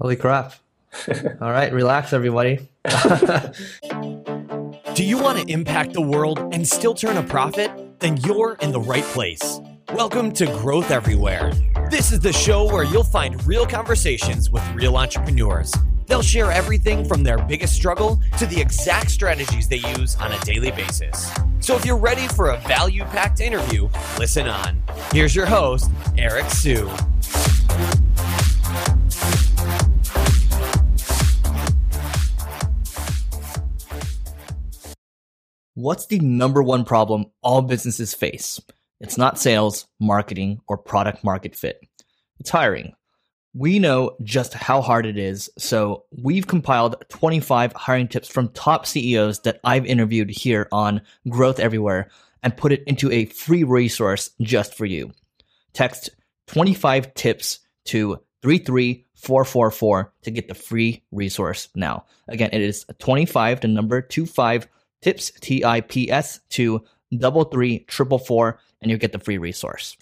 Holy crap. All right, relax, everybody. Do you want to impact the world and still turn a profit? Then you're in the right place. Welcome to Growth Everywhere. This is the show where you'll find real conversations with real entrepreneurs. They'll share everything from their biggest struggle to the exact strategies they use on a daily basis. So if you're ready for a value packed interview, listen on. Here's your host, Eric Siu. What's the number one problem all businesses face? It's not sales, marketing, or product market fit. It's hiring. We know just how hard it is, so we've compiled 25 hiring tips from top CEOs that I've interviewed here on Growth Everywhere and put it into a free resource just for you. Text 25 tips to 33444 to get the free resource now. Again, it is 25, the number 25 tips, T I P S, to double three triple four, and you'll get the free resource.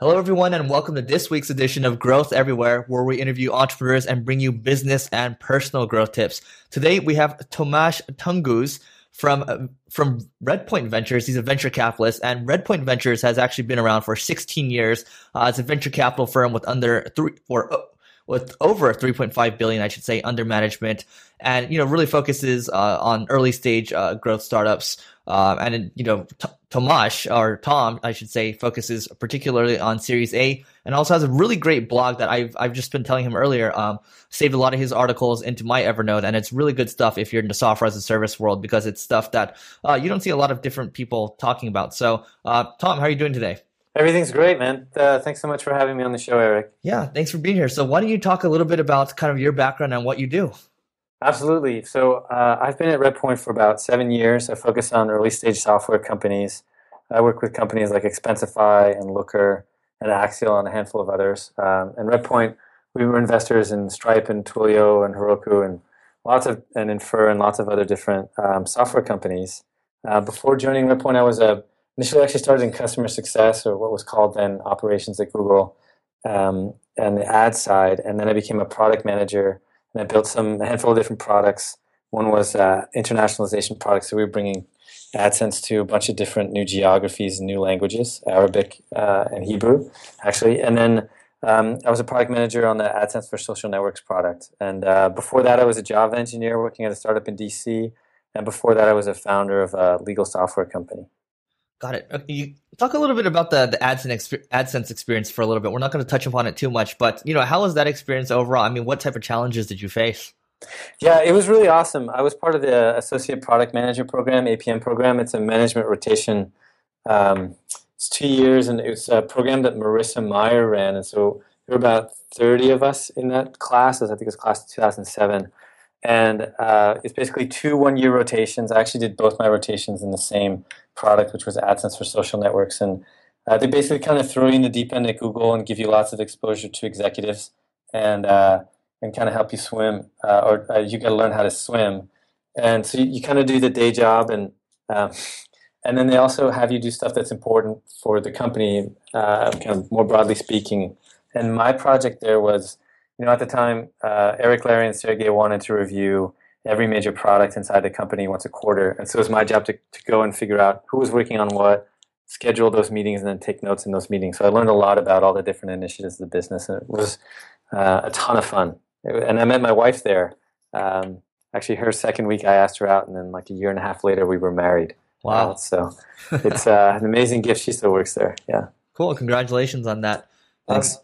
Hello, everyone, and welcome to this week's edition of Growth Everywhere, where we interview entrepreneurs and bring you business and personal growth tips. Today, we have Tomasz Tunguz from uh, from Redpoint Ventures. He's a venture capitalist, and Redpoint Ventures has actually been around for 16 years. Uh, it's a venture capital firm with under three or uh, with over 3.5 billion, I should say, under management, and you know really focuses uh, on early stage uh, growth startups. Uh, and you know, T- Tomasz or Tom, I should say, focuses particularly on Series A, and also has a really great blog that I've I've just been telling him earlier. Um, saved a lot of his articles into my Evernote, and it's really good stuff if you're in the software as a service world because it's stuff that uh, you don't see a lot of different people talking about. So, uh, Tom, how are you doing today? Everything's great, man. Uh, thanks so much for having me on the show, Eric. Yeah, thanks for being here. So, why don't you talk a little bit about kind of your background and what you do? Absolutely. So uh, I've been at Redpoint for about seven years. I focus on early stage software companies. I work with companies like Expensify and Looker and Axial and a handful of others. Um, and Redpoint, we were investors in Stripe and Twilio and Heroku and lots of and Infer and lots of other different um, software companies. Uh, before joining Redpoint, I was a initially actually started in customer success or what was called then operations at Google um, and the ad side, and then I became a product manager and I built some a handful of different products. One was uh, internationalization products, so we were bringing AdSense to a bunch of different new geographies and new languages, Arabic uh, and Hebrew, actually. And then um, I was a product manager on the AdSense for Social Networks product. And uh, before that, I was a Java engineer working at a startup in DC. And before that, I was a founder of a legal software company. Got it. Okay, you talk a little bit about the the AdSense AdSense experience for a little bit. We're not going to touch upon it too much, but you know, how was that experience overall? I mean, what type of challenges did you face? Yeah, it was really awesome. I was part of the Associate Product Manager program, APM program. It's a management rotation. Um, it's two years, and it's a program that Marissa Mayer ran. And so there were about 30 of us in that class. I think it was class 2007 and uh, it's basically two one-year rotations. I actually did both my rotations in the same product, which was AdSense for social networks, and uh, they basically kind of throw you in the deep end at Google and give you lots of exposure to executives and uh, and kind of help you swim, uh, or uh, you got to learn how to swim. And so you, you kind of do the day job, and um, and then they also have you do stuff that's important for the company, uh, kind of more broadly speaking. And my project there was you know, at the time, uh, Eric, Larry, and Sergey wanted to review every major product inside the company once a quarter. And so it was my job to, to go and figure out who was working on what, schedule those meetings, and then take notes in those meetings. So I learned a lot about all the different initiatives of the business, and it was uh, a ton of fun. And I met my wife there. Um, actually, her second week, I asked her out, and then like a year and a half later, we were married. Wow! Uh, so it's uh, an amazing gift. She still works there. Yeah. Cool. Congratulations on that. Thanks. Um,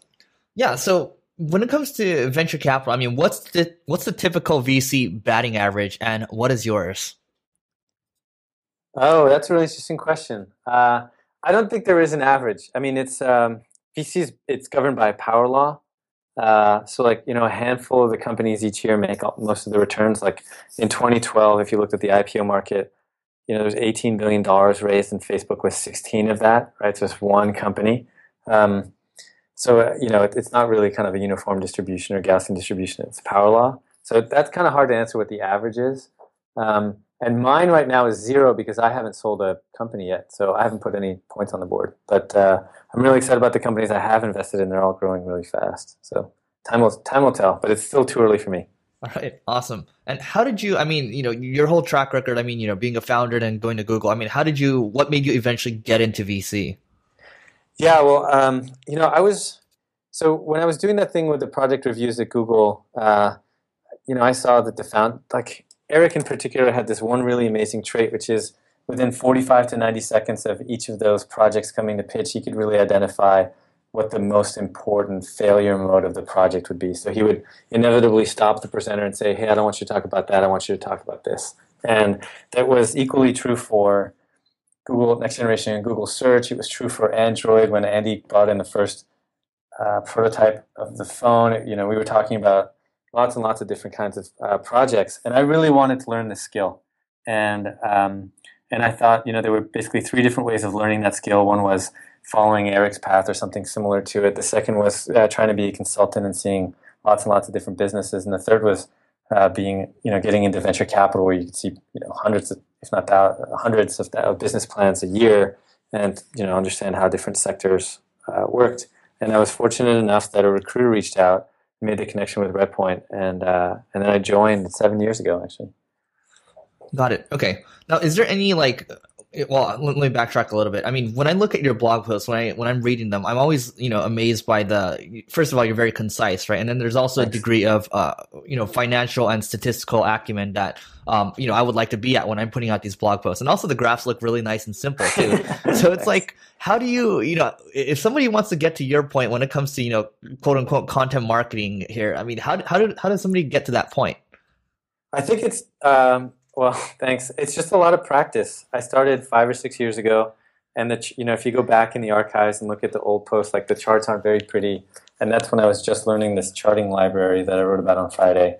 yeah. So when it comes to venture capital, I mean, what's the what's the typical VC batting average, and what is yours? Oh, that's a really interesting question. Uh, I don't think there is an average. I mean, it's um, VCs. It's governed by power law. Uh, so, like you know, a handful of the companies each year make most of the returns. Like in 2012, if you looked at the IPO market, you know, there's 18 billion dollars raised, and Facebook was 16 of that. Right, so it's one company. Um, so uh, you know, it, it's not really kind of a uniform distribution or Gaussian distribution. It's power law. So that's kind of hard to answer what the average is. Um, and mine right now is zero because I haven't sold a company yet. So I haven't put any points on the board. But uh, I'm really excited about the companies I have invested in. They're all growing really fast. So time will time will tell, but it's still too early for me. All right, awesome. And how did you? I mean, you know, your whole track record. I mean, you know, being a founder and going to Google. I mean, how did you? What made you eventually get into VC? Yeah, well, um, you know, I was so when I was doing that thing with the project reviews at Google, uh, you know, I saw that the found like Eric in particular had this one really amazing trait, which is within 45 to 90 seconds of each of those projects coming to pitch, he could really identify what the most important failure mode of the project would be. So he would inevitably stop the presenter and say, Hey, I don't want you to talk about that. I want you to talk about this. And that was equally true for Google Next Generation Google Search. It was true for Android when Andy brought in the first uh, prototype of the phone. You know, we were talking about lots and lots of different kinds of uh, projects, and I really wanted to learn this skill. And um, and I thought, you know, there were basically three different ways of learning that skill. One was following Eric's path or something similar to it. The second was uh, trying to be a consultant and seeing lots and lots of different businesses. And the third was uh, being, you know, getting into venture capital where you could see, you know, hundreds, of, if not hundreds of, of business plans a year and, you know, understand how different sectors uh, worked. And I was fortunate enough that a recruiter reached out, made the connection with Redpoint, and uh, and then I joined seven years ago, actually. Got it. Okay. Now, is there any like well let me backtrack a little bit. I mean when i look at your blog posts when i when i'm reading them i'm always you know amazed by the first of all you're very concise right? And then there's also a degree of uh you know financial and statistical acumen that um you know i would like to be at when i'm putting out these blog posts. And also the graphs look really nice and simple too. So it's like how do you you know if somebody wants to get to your point when it comes to you know quote unquote content marketing here i mean how how did how does somebody get to that point? I think it's um well, thanks. It's just a lot of practice. I started five or six years ago, and the you know if you go back in the archives and look at the old posts, like the charts aren't very pretty, and that's when I was just learning this charting library that I wrote about on Friday,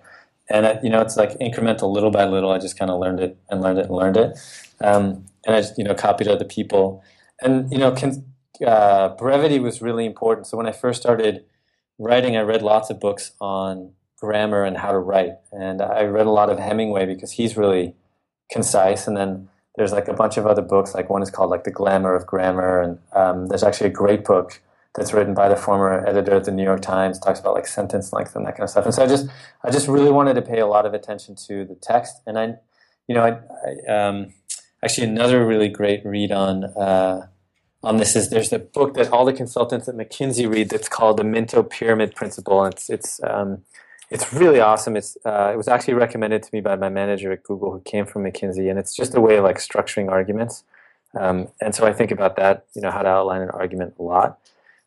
and I, you know it's like incremental, little by little. I just kind of learned it and learned it and learned it, um, and I just you know copied other people, and you know uh, brevity was really important. So when I first started writing, I read lots of books on grammar and how to write. And I read a lot of Hemingway because he's really concise. And then there's like a bunch of other books. Like one is called like The Glamour of Grammar, and um, there's actually a great book that's written by the former editor of the New York Times. Talks about like sentence length and that kind of stuff. And so I just I just really wanted to pay a lot of attention to the text. And I, you know, I, I um, actually another really great read on. Uh, on this is there's a book that all the consultants at McKinsey read that's called the Minto Pyramid Principle. And it's it's um, it's really awesome. It's uh, it was actually recommended to me by my manager at Google, who came from McKinsey, and it's just a way of like structuring arguments. Um, and so I think about that, you know, how to outline an argument a lot.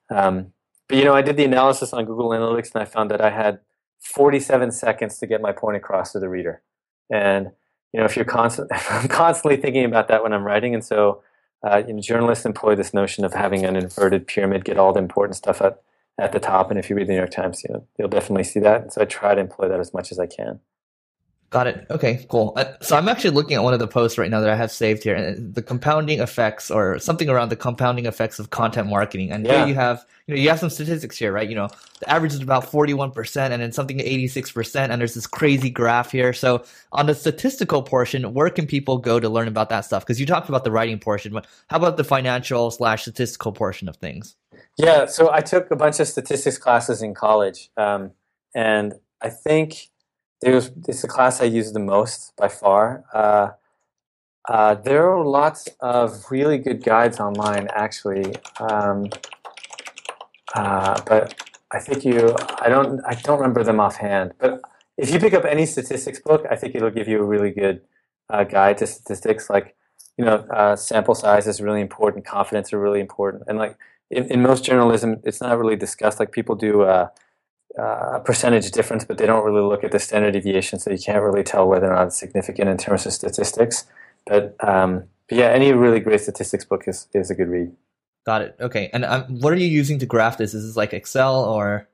Um, but you know, I did the analysis on Google Analytics, and I found that I had 47 seconds to get my point across to the reader. And you know, if you're constant, I'm constantly thinking about that when I'm writing, and so uh, you know, journalists employ this notion of having an inverted pyramid, get all the important stuff at at the top. And if you read the New York Times, you know, you'll definitely see that. So I try to employ that as much as I can. Got it. Okay, cool. Uh, so I'm actually looking at one of the posts right now that I have saved here, and the compounding effects, or something around the compounding effects of content marketing. And yeah. here you have, you know, you have some statistics here, right? You know, the average is about 41%, and then something to 86%, and there's this crazy graph here. So on the statistical portion, where can people go to learn about that stuff? Because you talked about the writing portion, but how about the financial slash statistical portion of things? Yeah, so I took a bunch of statistics classes in college, um, and I think was it's the class I used the most by far. Uh, uh, there are lots of really good guides online, actually, um, uh, but I think you I don't I don't remember them offhand. But if you pick up any statistics book, I think it'll give you a really good uh, guide to statistics. Like you know, uh, sample size is really important, confidence are really important, and like in, in most journalism, it's not really discussed. Like people do a, a, percentage difference, but they don't really look at the standard deviation, so you can't really tell whether or not it's significant in terms of statistics. But, um, but yeah, any really great statistics book is, is a good read. Got it. Okay. And um, what are you using to graph this? Is this like Excel or?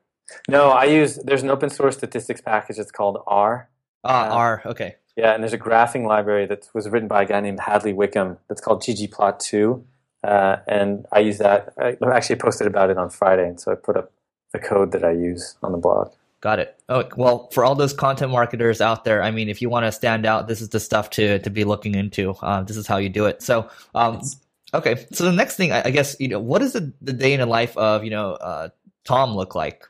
No, I use, there's an open source statistics package. It's called R. Ah, uh, R. Okay. Yeah, and there's a graphing library that was written by a guy named Hadley Wickham that's called ggplot2. Uh, and I use that. I actually posted about it on Friday, and so I put up the code that I use on the blog. Got it. Oh, well, for all those content marketers out there, I mean, if you want to stand out, this is the stuff to to be looking into. Uh, this is how you do it. So, um, okay. So the next thing, I, I, guess, you know, what does the, the day in the life of you know uh, Tom look like?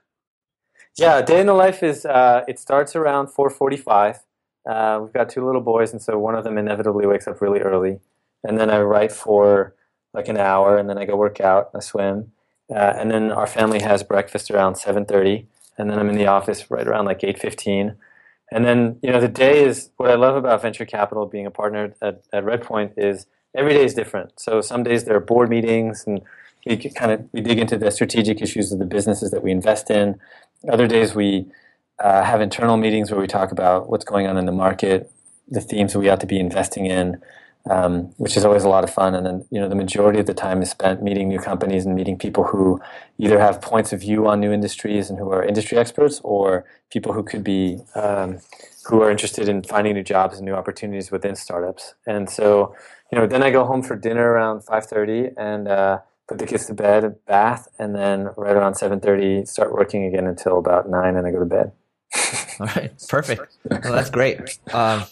Yeah, day in the life is uh, it starts around 4:45. Uh, we've got two little boys, and so one of them inevitably wakes up really early, and then I write for like an hour, and then I go work out, I swim, uh, and then our family has breakfast around 7:30, and then I'm in the office right around like 8:15, and then you know the day is what I love about venture capital being a partner at, at Redpoint is every day is different. So some days there are board meetings and we kind of we dig into the strategic issues of the businesses that we invest in. Other days we uh, have internal meetings where we talk about what's going on in the market, the themes that we ought to be investing in, um, which is always a lot of fun. And then, you know, the majority of the time is spent meeting new companies and meeting people who either have points of view on new industries and who are industry experts, or people who could be um, who are interested in finding new jobs and new opportunities within startups. And so, you know, then I go home for dinner around five thirty and. Uh, put the kids to bed, bath, and then right around seven thirty, start working again until about nine, and I go to bed. All right, perfect. Well, that's great. Um,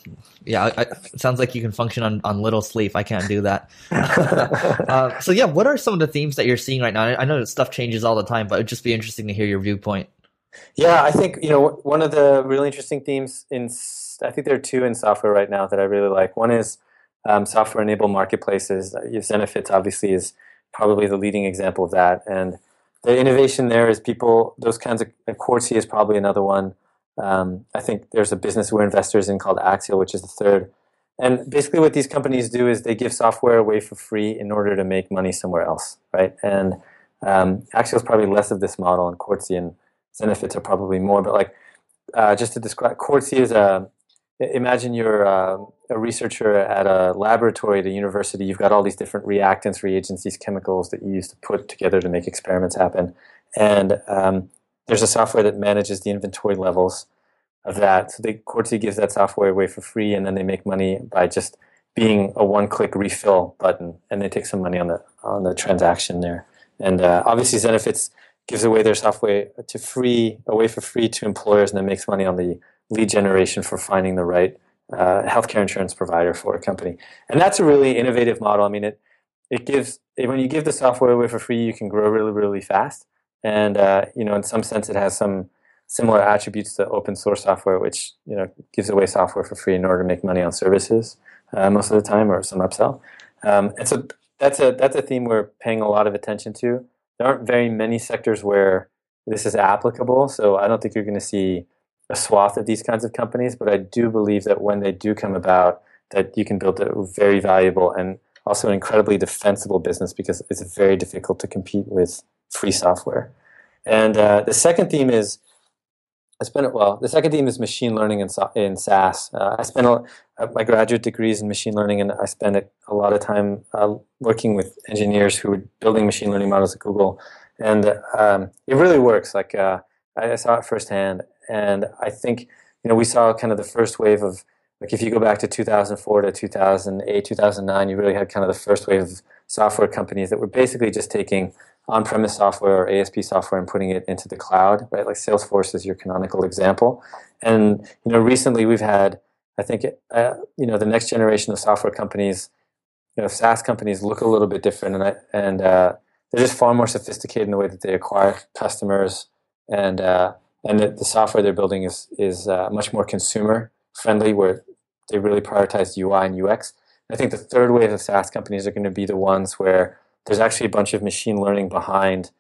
yeah, I, it sounds like you can function on, on little sleep. I can't do that. uh, so, yeah, what are some of the themes that you're seeing right now? I, know stuff changes all the time, but it'd just be interesting to hear your viewpoint. Yeah, I think you know one of the really interesting themes in I think there are two in software right now that I really like. One is um, software-enabled marketplaces. Zenefits obviously is probably the leading example of that, and the innovation there is people those kinds of Quartzy is probably another one. Um, I think there's a business we're investors in called Axial, which is the third. And basically, what these companies do is they give software away for free in order to make money somewhere else, right? And um, Axial is probably less of this model, and Quartzy and Zenefits are probably more. But like, uh, just to describe, Quartzy is a imagine you're uh, a researcher at a laboratory at a university. You've got all these different reactants, reagents, these chemicals that you use to put together to make experiments happen. And um, there's a software that manages the inventory levels of that. So the Quartzy gives that software away for free, and then they make money by just being a one-click refill button, and they take some money on the on the transaction there. And uh, obviously, Zenefits gives away their software to free away for free to employers, and then makes money on the lead generation for finding the right uh, healthcare insurance provider for a company. And that's a really innovative model. I mean, it it gives when you give the software away for free, you can grow really really fast. And uh, you know, in some sense, it has some similar attributes to open source software, which you know gives away software for free in order to make money on services uh, most of the time, or some upsell. Um, and so that's a that's a theme we're paying a lot of attention to. There aren't very many sectors where this is applicable, so I don't think you're going to see a swath of these kinds of companies, but I do believe that when they do come about, that you can build a very valuable and also an incredibly defensible business because it's very difficult to compete with free software. And uh, the second theme is I spent well. The second theme is machine learning in, in SaaS. Uh, I spent a, uh, my graduate degrees in machine learning, and I spent a, lot of time uh, working with engineers who were building machine learning models at Google, and um, it really works. Like uh, I saw it firsthand, and I think you know we saw kind of the first wave of like if you go back to 2004 to 2008, 2009, you really had kind of the first wave of software companies that were basically just taking on-premise software or ASP software and putting it into the cloud, right? Like Salesforce is your canonical example. And you know, recently we've had, I think, uh, you know, the next generation of software companies, you know, SaaS companies look a little bit different, and I, and uh, they're just far more sophisticated in the way that they acquire customers and uh, and the, the, software they're building is is uh, much more consumer friendly, where they really prioritize UI and UX. I think the third wave of SaaS companies are going to be the ones where there's actually a bunch of machine learning behind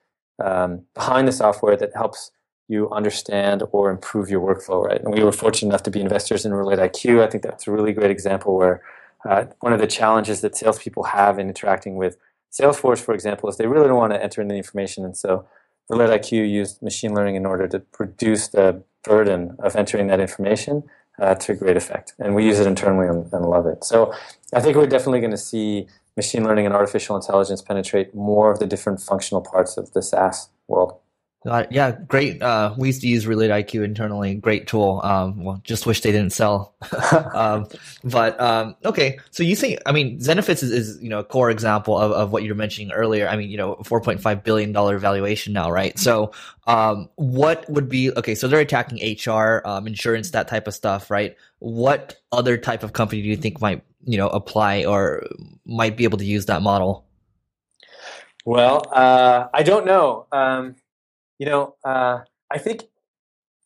um, behind the software that helps you understand or improve your workflow, right? And we were fortunate enough to be investors in Relate IQ. I think that's a really great example where uh, one of the challenges that salespeople have in interacting with Salesforce, for example, is they really don't want to enter in the information, and so Relate IQ used machine learning in order to reduce the burden of entering that information uh, to great effect. And we use it internally and, and love it. So I think we're definitely going to see machine learning and artificial intelligence penetrate more of the different functional parts of the SaaS world. Uh, yeah, great. Uh, we used to use Relate IQ internally. Great tool. Um, well, just wish they didn't sell. um, but um, okay, so you think? I mean, Zenefits is, is, you know a core example of, of what you were mentioning earlier. I mean, you know, four point five billion dollar valuation now, right? So, um, what would be okay? So they're attacking HR, um, insurance, that type of stuff, right? What other type of company do you think might you know apply or might be able to use that model? Well, uh, I don't know. Um, you know, uh, I think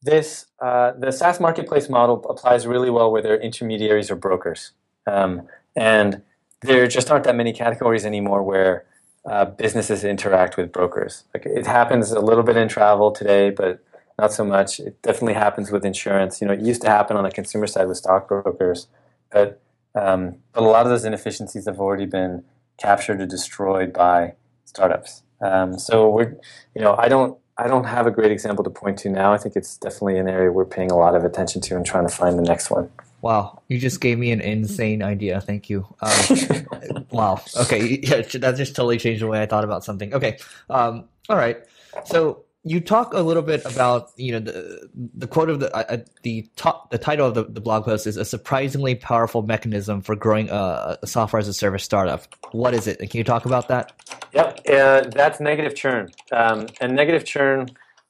this uh, the SaaS marketplace model applies really well where there are intermediaries or brokers, um, and there just aren't that many categories anymore where uh, businesses interact with brokers. Like it happens a little bit in travel today, but not so much. It definitely happens with insurance. You know, it used to happen on the consumer side with stockbrokers, but um, but a lot of those inefficiencies have already been captured or destroyed by startups. Um, so we're, you know, I don't I don't have a great example to point to now. I think it's definitely an area we're paying a lot of attention to and trying to find the next one. Wow, you just gave me an insane idea. Thank you. Um, wow. Okay, yeah, that just totally changed the way I thought about something. Okay. Um, all right. So you talk a little bit about you know the the quote of the uh, the top the title of the, the blog post is a surprisingly powerful mechanism for growing a, a software as a service startup. What is it? And Can you talk about that? Yep, uh, that's negative churn, um, and negative churn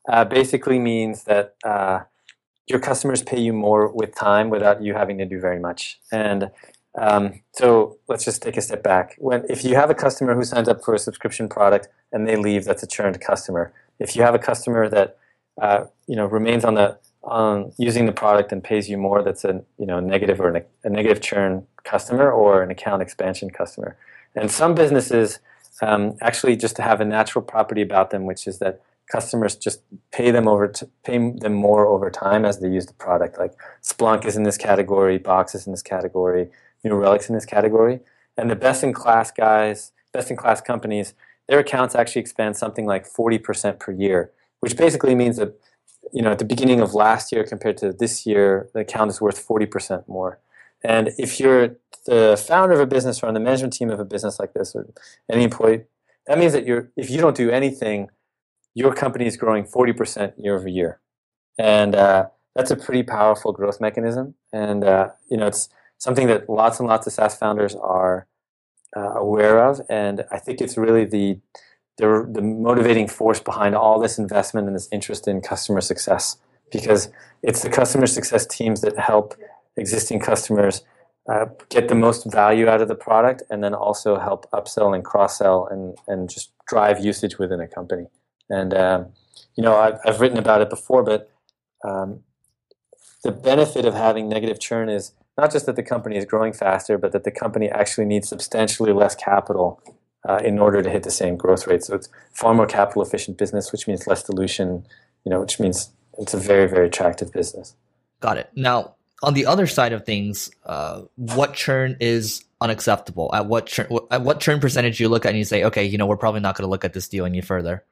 uh, basically means that uh, your customers pay you more with time without you having to do very much. And um, so let's just take a step back. When if you have a customer who signs up for a subscription product and they leave, that's a churned customer if you have a customer that uh, you know remains on the on using the product and pays you more, that's a you know negative or a, a negative churn customer or an account expansion customer. And some businesses um, actually just have a natural property about them, which is that customers just pay them over to pay them more over time as they use the product. Like Splunk is in this category, Box is in this category, New Relic's in this category, and the best in class guys, best in class companies their accounts actually expand something like 40% per year, which basically means that you know at the beginning of last year compared to this year, the account is worth 40% more. And if you're the founder of a business or on the management team of a business like this, or any employee, that means that you're if you don't do anything, your company is growing 40% year over year, and uh, that's a pretty powerful growth mechanism. And uh, you know it's something that lots and lots of SaaS founders are uh, aware of, and I think it's really the, the the motivating force behind all this investment and this interest in customer success because it's the customer success teams that help existing customers uh, get the most value out of the product and then also help upsell and cross sell and, and just drive usage within a company. And, um, you know, I've, I've written about it before, but um, the benefit of having negative churn is not just that the company is growing faster, but that the company actually needs substantially less capital uh, in order to hit the same growth rate. So it's far more capital efficient business, which means less dilution. You know, which means it's a very very attractive business. Got it. Now, on the other side of things, uh, what churn is unacceptable? At what churn, at what churn percentage you look at and you say, okay, you know, we're probably not going to look at this deal any further.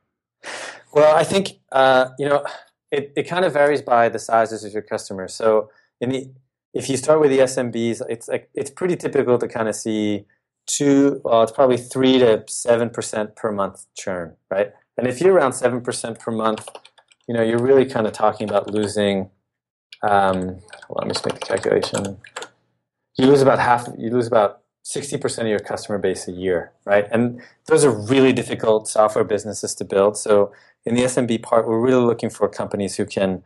Well, I think uh, you know it, it kind of varies by the sizes of your customers. So in the if you start with the SMBs, it's like it's pretty typical to kind of see two, well, it's probably three to seven percent per month churn, right? And if you're around seven percent per month, you know, you're really kind of talking about losing. Um, let me just make the calculation. You lose about half. You lose about sixty percent of your customer base a year, right? And those are really difficult software businesses to build. So in the SMB part, we're really looking for companies who can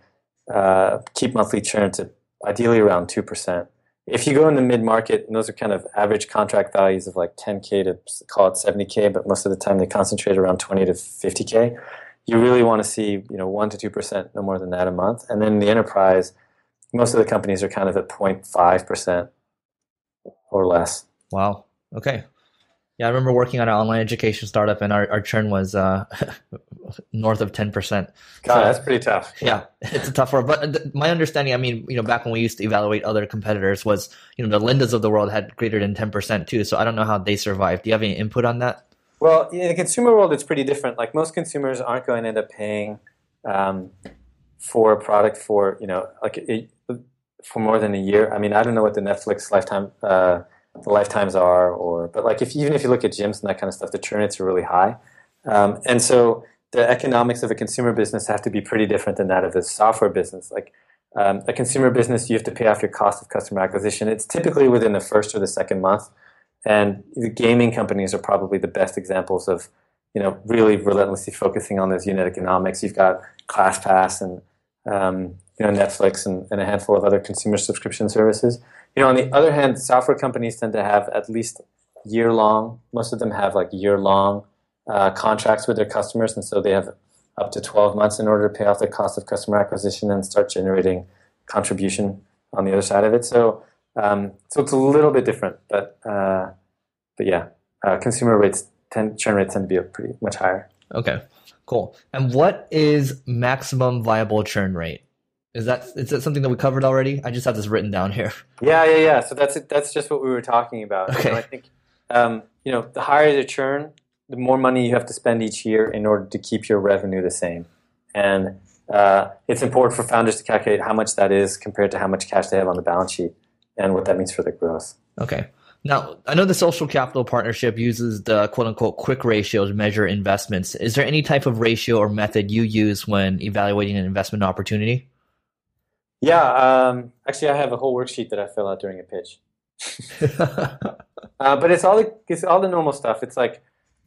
uh, keep monthly churn to ideally around 2%. If you go in the mid market, and those are kind of average contract values of like 10K to call it 70K, but most of the time they concentrate around 20 to 50K. You really want to see, you know, 1 to 2%, no more than that a month. And then the enterprise, most of the companies are kind of at 0.5% or less. Wow. Okay. Yeah, I remember working on an online education startup, and our, our churn was uh, north of ten percent. God, so, that's pretty tough. Yeah, it's a tough one. But th- my understanding, I mean, you know, back when we used to evaluate other competitors, was you know the Lyndas of the world had greater than ten percent too. So I don't know how they survived. Do you have any input on that? Well, in the consumer world, it's pretty different. Like most consumers aren't going to end up paying um, for a product for you know like a, for more than a year. I mean, I don't know what the Netflix lifetime. Uh, the lifetimes are, or but like if even if you look at gyms and that kind of stuff, the churn rates are really high, um, and so the economics of a consumer business have to be pretty different than that of a software business. Like um, a consumer business, you have to pay off your cost of customer acquisition. It's typically within the first or the second month, and the gaming companies are probably the best examples of you know really relentlessly focusing on those unit economics. You've got ClassPass and um, you know Netflix and, and a handful of other consumer subscription services you know, on the other hand, software companies tend to have at least year long. Most of them have like year long uh, contracts with their customers, and so they have up to 12 months in order to pay off the cost of customer acquisition and start generating contribution on the other side of it. So, um, so it's a little bit different, but uh, but yeah, uh, consumer rates tend churn rates tend to be pretty much higher. Okay, cool. And what is maximum viable churn rate? Is that is that something that we covered already? I just have this written down here. Yeah, yeah, yeah. So that's that's just what we were talking about. Okay. You know, I think um, you know the higher the churn, the more money you have to spend each year in order to keep your revenue the same. And uh, it's important for founders to calculate how much that is compared to how much cash they have on the balance sheet and what that means for their growth. Okay. Now, I know the social capital partnership uses the quote unquote quick ratio to measure investments. Is there any type of ratio or method you use when evaluating an investment opportunity? Yeah, um, actually, I have a whole worksheet that I fill out during a pitch. uh, but it's all the, it's all the normal stuff. It's like,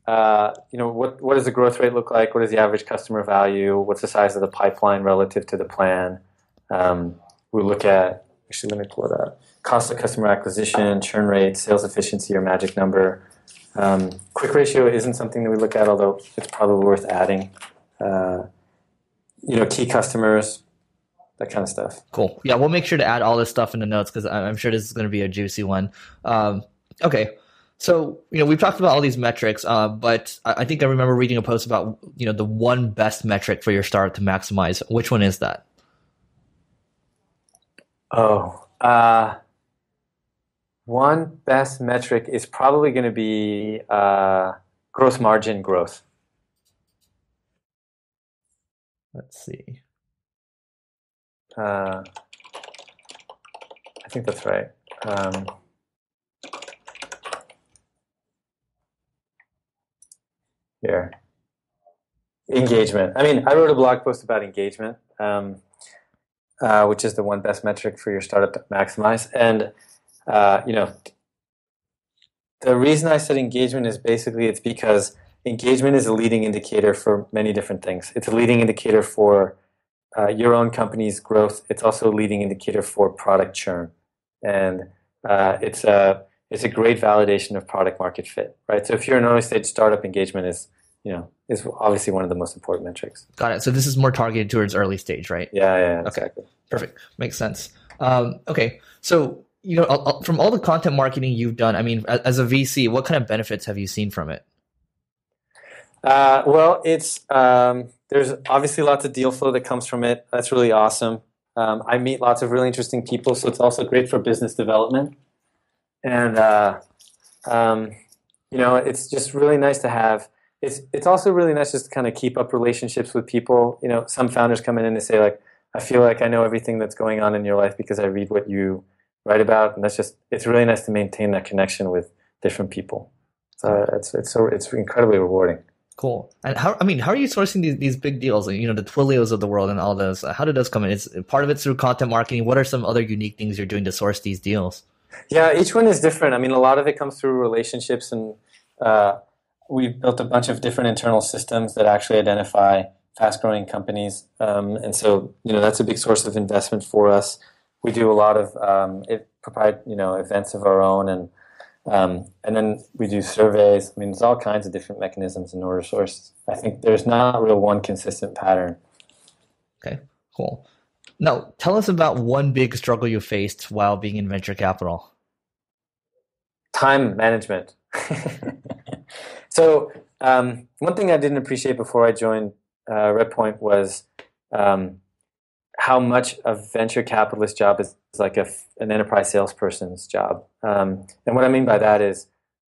uh, you know, what what does the growth rate look like? What is the average customer value? What's the size of the pipeline relative to the plan? Um, we look at actually, let me pull it up. Cost of customer acquisition, churn rate, sales efficiency, or magic number. Um, quick ratio isn't something that we look at, although it's probably worth adding. Uh, you know, key customers, that kind of stuff. Cool. Yeah, we'll make sure to add all this stuff in the notes because I'm sure this is going to be a juicy one. Um, okay. So, you know, we've talked about all these metrics, uh, but I think I remember reading a post about, you know, the one best metric for your startup to maximize. Which one is that? Oh, uh, one best metric is probably going to be uh, gross margin growth. Let's see. Uh, I think that's right. Um, here. Engagement. I mean, I wrote a blog post about engagement, um, uh, which is the one best metric for your startup to maximize. And, uh, you know, the reason I said engagement is basically it's because engagement is a leading indicator for many different things. It's a leading indicator for uh, your own company's growth. It's also a leading indicator for product churn, and uh, it's a it's a great validation of product market fit, right? So if you're an early stage startup, engagement is you know is obviously one of the most important metrics. Got it. So this is more targeted towards early stage, right? Yeah, yeah, Okay. exactly. Perfect. Makes sense. Um, okay. So, you know, uh, from all the content marketing you've done, I mean, as a VC, what kind of benefits have you seen from it? Uh, well, it's um, there's obviously lots of deal flow that comes from it. That's really awesome. Um, I meet lots of really interesting people, so it's also great for business development. And uh, um, you know, it's just really nice to have. It's it's also really nice just to kind of keep up relationships with people. You know, some founders come in and they say like, I feel like I know everything that's going on in your life because I read what you write about, and that's just it's really nice to maintain that connection with different people. So it's it's so it's incredibly rewarding. Cool. And how, I mean, how are you sourcing these, these big deals? You know, the Twilios of the world and all those. How did those come in? Is part of it through content marketing? What are some other unique things you're doing to source these deals? Yeah, each one is different. I mean, a lot of it comes through relationships, and uh, we've built a bunch of different internal systems that actually identify fast-growing companies, um, and so you know that's a big source of investment for us. We do a lot of um, it, you know events of our own, and um, and then we do surveys. I mean, there's all kinds of different mechanisms in order source. I think there's not real one consistent pattern. Okay, cool. Now, tell us about one big struggle you faced while being in venture capital. time management. so um, one thing I didn't appreciate before I joined uh, Redpoint was um, how much a venture capitalist job is like a, an enterprise salesperson's job. Um, and what I mean by that is,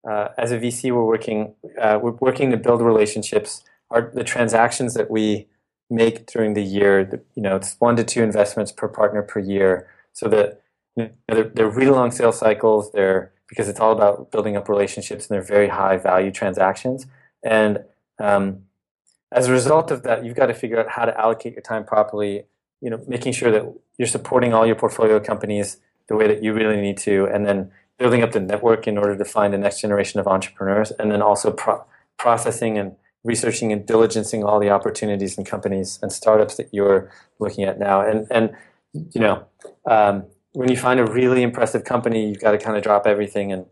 uh, as a VC, we're working uh, we're working to build relationships. Our, the transactions that we make during the year, you know, it's one to two investments per partner per year. So that you know, they're, they're really long sales cycles. They're because it's all about building up relationships and they're very high value transactions. And um, as a result of that, you've got to figure out how to allocate your time properly. You know, making sure that you're supporting all your portfolio companies the way that you really need to, and then building up the network in order to find the next generation of entrepreneurs, and then also pro- processing and researching and diligencing all the opportunities and companies and startups that you're looking at now. And and you know, um, when you find a really impressive company, you've got to kind of drop everything and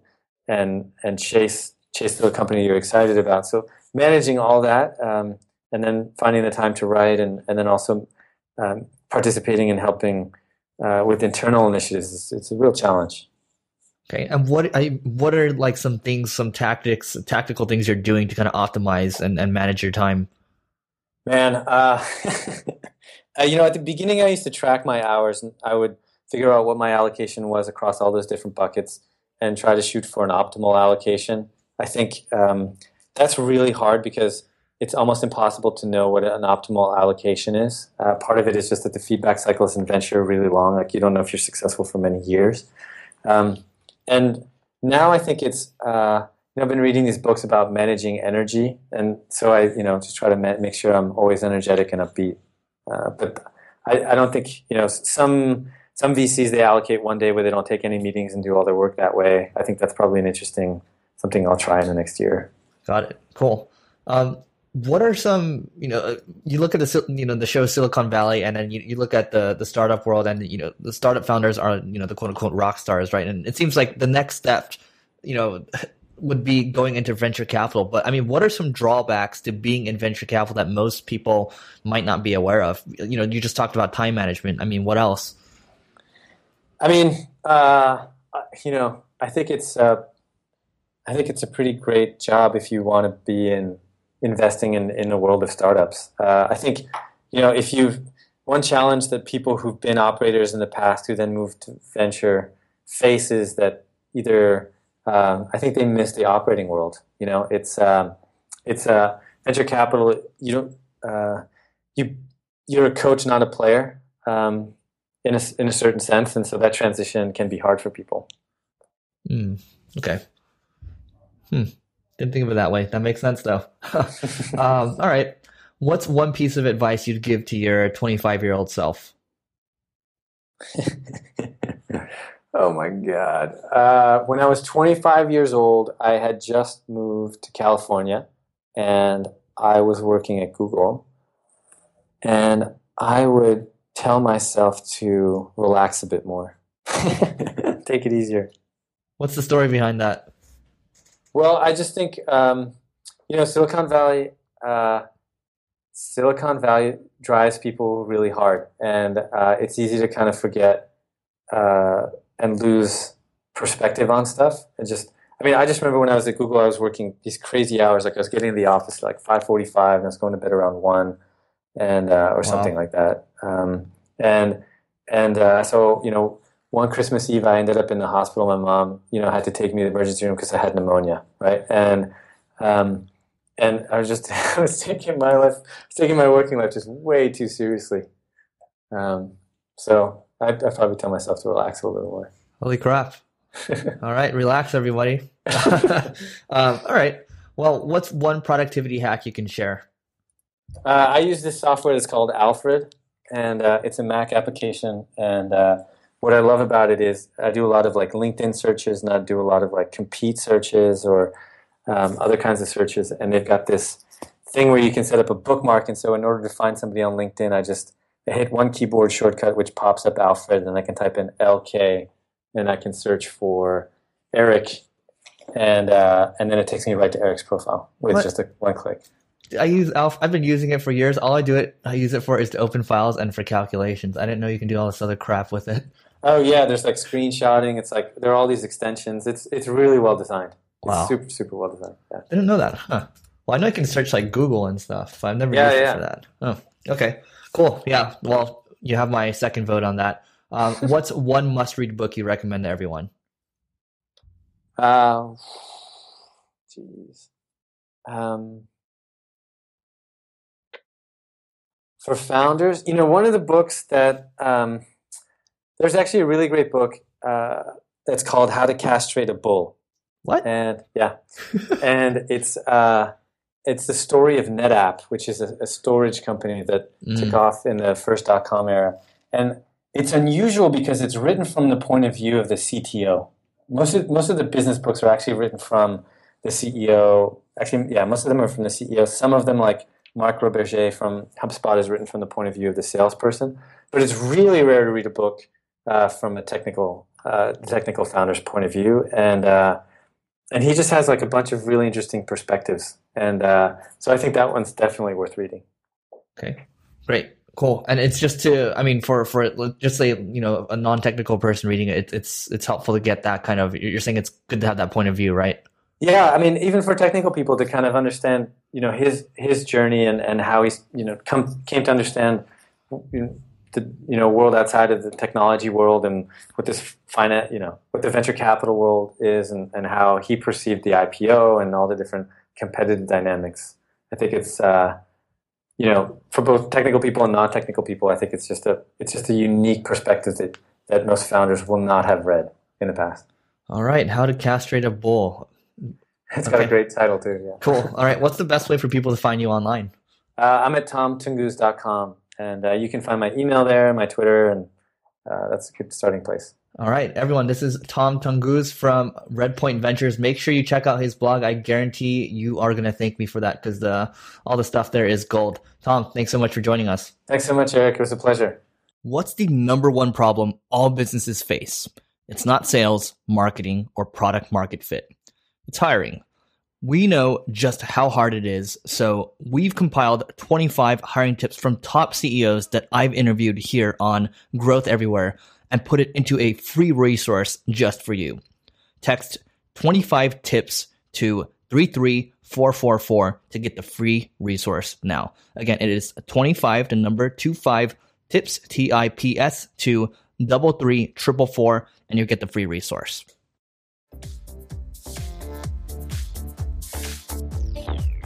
and and chase chase the company you're excited about. So managing all that um, and then finding the time to write, and and then also um, participating and helping uh, with internal initiatives. It's, it's, a real challenge. Okay, and what I, what are like some things, some tactics, tactical things you're doing to kind of optimize and, and manage your time? Man, uh, uh, you know, at the beginning, I used to track my hours, and I would figure out what my allocation was across all those different buckets, and try to shoot for an optimal allocation. I think um, that's really hard because it's almost impossible to know what an optimal allocation is. Uh, part of it is just that the feedback cycles in venture really long. Like you don't know if you're successful for many years. Um, and now I think it's uh, you know, I've been reading these books about managing energy, and so I you know just try to ma- make sure I'm always energetic and upbeat. Uh, but I, I don't think you know some some VCs they allocate one day where they don't take any meetings and do all their work that way. I think that's probably an interesting something I'll try in the next year. Got it. Cool. Um, what are some you know you look at the you know the show Silicon Valley and then you, you look at the the startup world and you know the startup founders are you know the quote unquote rock stars right? And it seems like the next step you know would be going into venture capital. But I mean what are some drawbacks to being in venture capital that most people might not be aware of? You know you just talked about time management. I mean what else? I mean uh, you know I think it's uh, I think it's a pretty great job if you want to be in investing in in the world of startups. Uh, I think you know if you one challenge that people who've been operators in the past who then moved to venture face is that either um, I think they miss the operating world. You know, it's um, it's a uh, venture capital. You don't uh, you you're a coach, not a player, um, in a in a certain sense, and so that transition can be hard for people. Mm, okay. Hmm. Didn't think of it that way. That makes sense though. um, all right. What's one piece of advice you'd give to your 25 year old self? oh my God. Uh, when I was 25 years old, I had just moved to California and I was working at Google. And I would tell myself to relax a bit more, take it easier. What's the story behind that? Well, I just think um, you know Silicon Valley. Uh, Silicon Valley drives people really hard, and uh, it's easy to kind of forget uh, and lose perspective on stuff. And just, I mean, I just remember when I was at Google, I was working these crazy hours. Like I was getting in the office like five forty-five, and I was going to bed around one, and uh, or wow. something like that. Um, and and uh, so you know one Christmas Eve, I ended up in the hospital. My mom, you know, had to take me to the emergency room because I had pneumonia, right? And um, and I was just I was taking my life, taking my working life just way too seriously. Um, so I, I probably tell myself to relax a little bit more. Holy crap! all right, relax, everybody. um, all right. Well, what's one productivity hack you can share? Uh, I use this software that's called Alfred, and uh, it's a Mac application, and uh, what I love about it is I do a lot of like LinkedIn searches, and I do a lot of like compete searches or um, other kinds of searches, and they've got this thing where you can set up a bookmark. And so, in order to find somebody on LinkedIn, I just I hit one keyboard shortcut which pops up Alfred, and then I can type in LK, and I can search for Eric, and uh, and then it takes me right to Eric's profile with what? just a one click. I use Alf. I've been using it for years. All I do it, I use it for is to open files and for calculations. I didn't know you can do all this other crap with it. Oh yeah, there's like screenshotting. It's like there are all these extensions. It's it's really well designed. It's wow. super super well designed. Yeah. I didn't know that. Huh. Well, I know you can search like Google and stuff. I've never yeah, used yeah. it for that. Oh, okay, cool. Yeah. Well, you have my second vote on that. Um, what's one must-read book you recommend to everyone? Uh, jeez. Um, for founders, you know, one of the books that um, there's actually a really great book uh, that's called How to Castrate a Bull. What? And yeah, and it's uh, it's the story of NetApp, which is a, a storage company that mm. took off in the first dot com era, and it's unusual because it's written from the point of view of the CTO. Most of most of the business books are actually written from the CEO. Actually, yeah, most of them are from the CEO. Some of them, like Mark Roberge from HubSpot, is written from the point of view of the salesperson. But it's really rare to read a book uh, from a technical uh, technical founder's point of view, and uh, and he just has like a bunch of really interesting perspectives. And uh, so I think that one's definitely worth reading. Okay, great. Cool, and it's just to, I mean, for for just say you know a non technical person reading it, it's it's helpful to get that kind of. You're saying it's good to have that point of view, right? Yeah, I mean, even for technical people to kind of understand, you know, his his journey and, and how he's, you know, come came to understand the you know world outside of the technology world and what this finance, you know, what the venture capital world is and, and how he perceived the IPO and all the different competitive dynamics. I think it's uh, you know, for both technical people and non-technical people, I think it's just a it's just a unique perspective that that most founders will not have read in the past. All right, how to castrate a bull. It's okay. got a great title too. Yeah. Cool. All right. What's the best way for people to find you online? Uh, I'm at tomtunguz.com, and uh, you can find my email there, my Twitter, and uh, that's a good starting place. All right, everyone. This is Tom Tunguz from Redpoint Ventures. Make sure you check out his blog. I guarantee you are going to thank me for that because the all the stuff there is gold. Tom, thanks so much for joining us. Thanks so much, Eric. It was a pleasure. What's the number one problem all businesses face? It's not sales, marketing, or product market fit. It's hiring. We know just how hard it is, so we've compiled 25 hiring tips from top CEOs that I've interviewed here on Growth Everywhere and put it into a free resource just for you. Text 25 tips to 33444 to get the free resource now. Again, it is 25 to number 25 tips, T I P S, to double three triple four, and you get the free resource.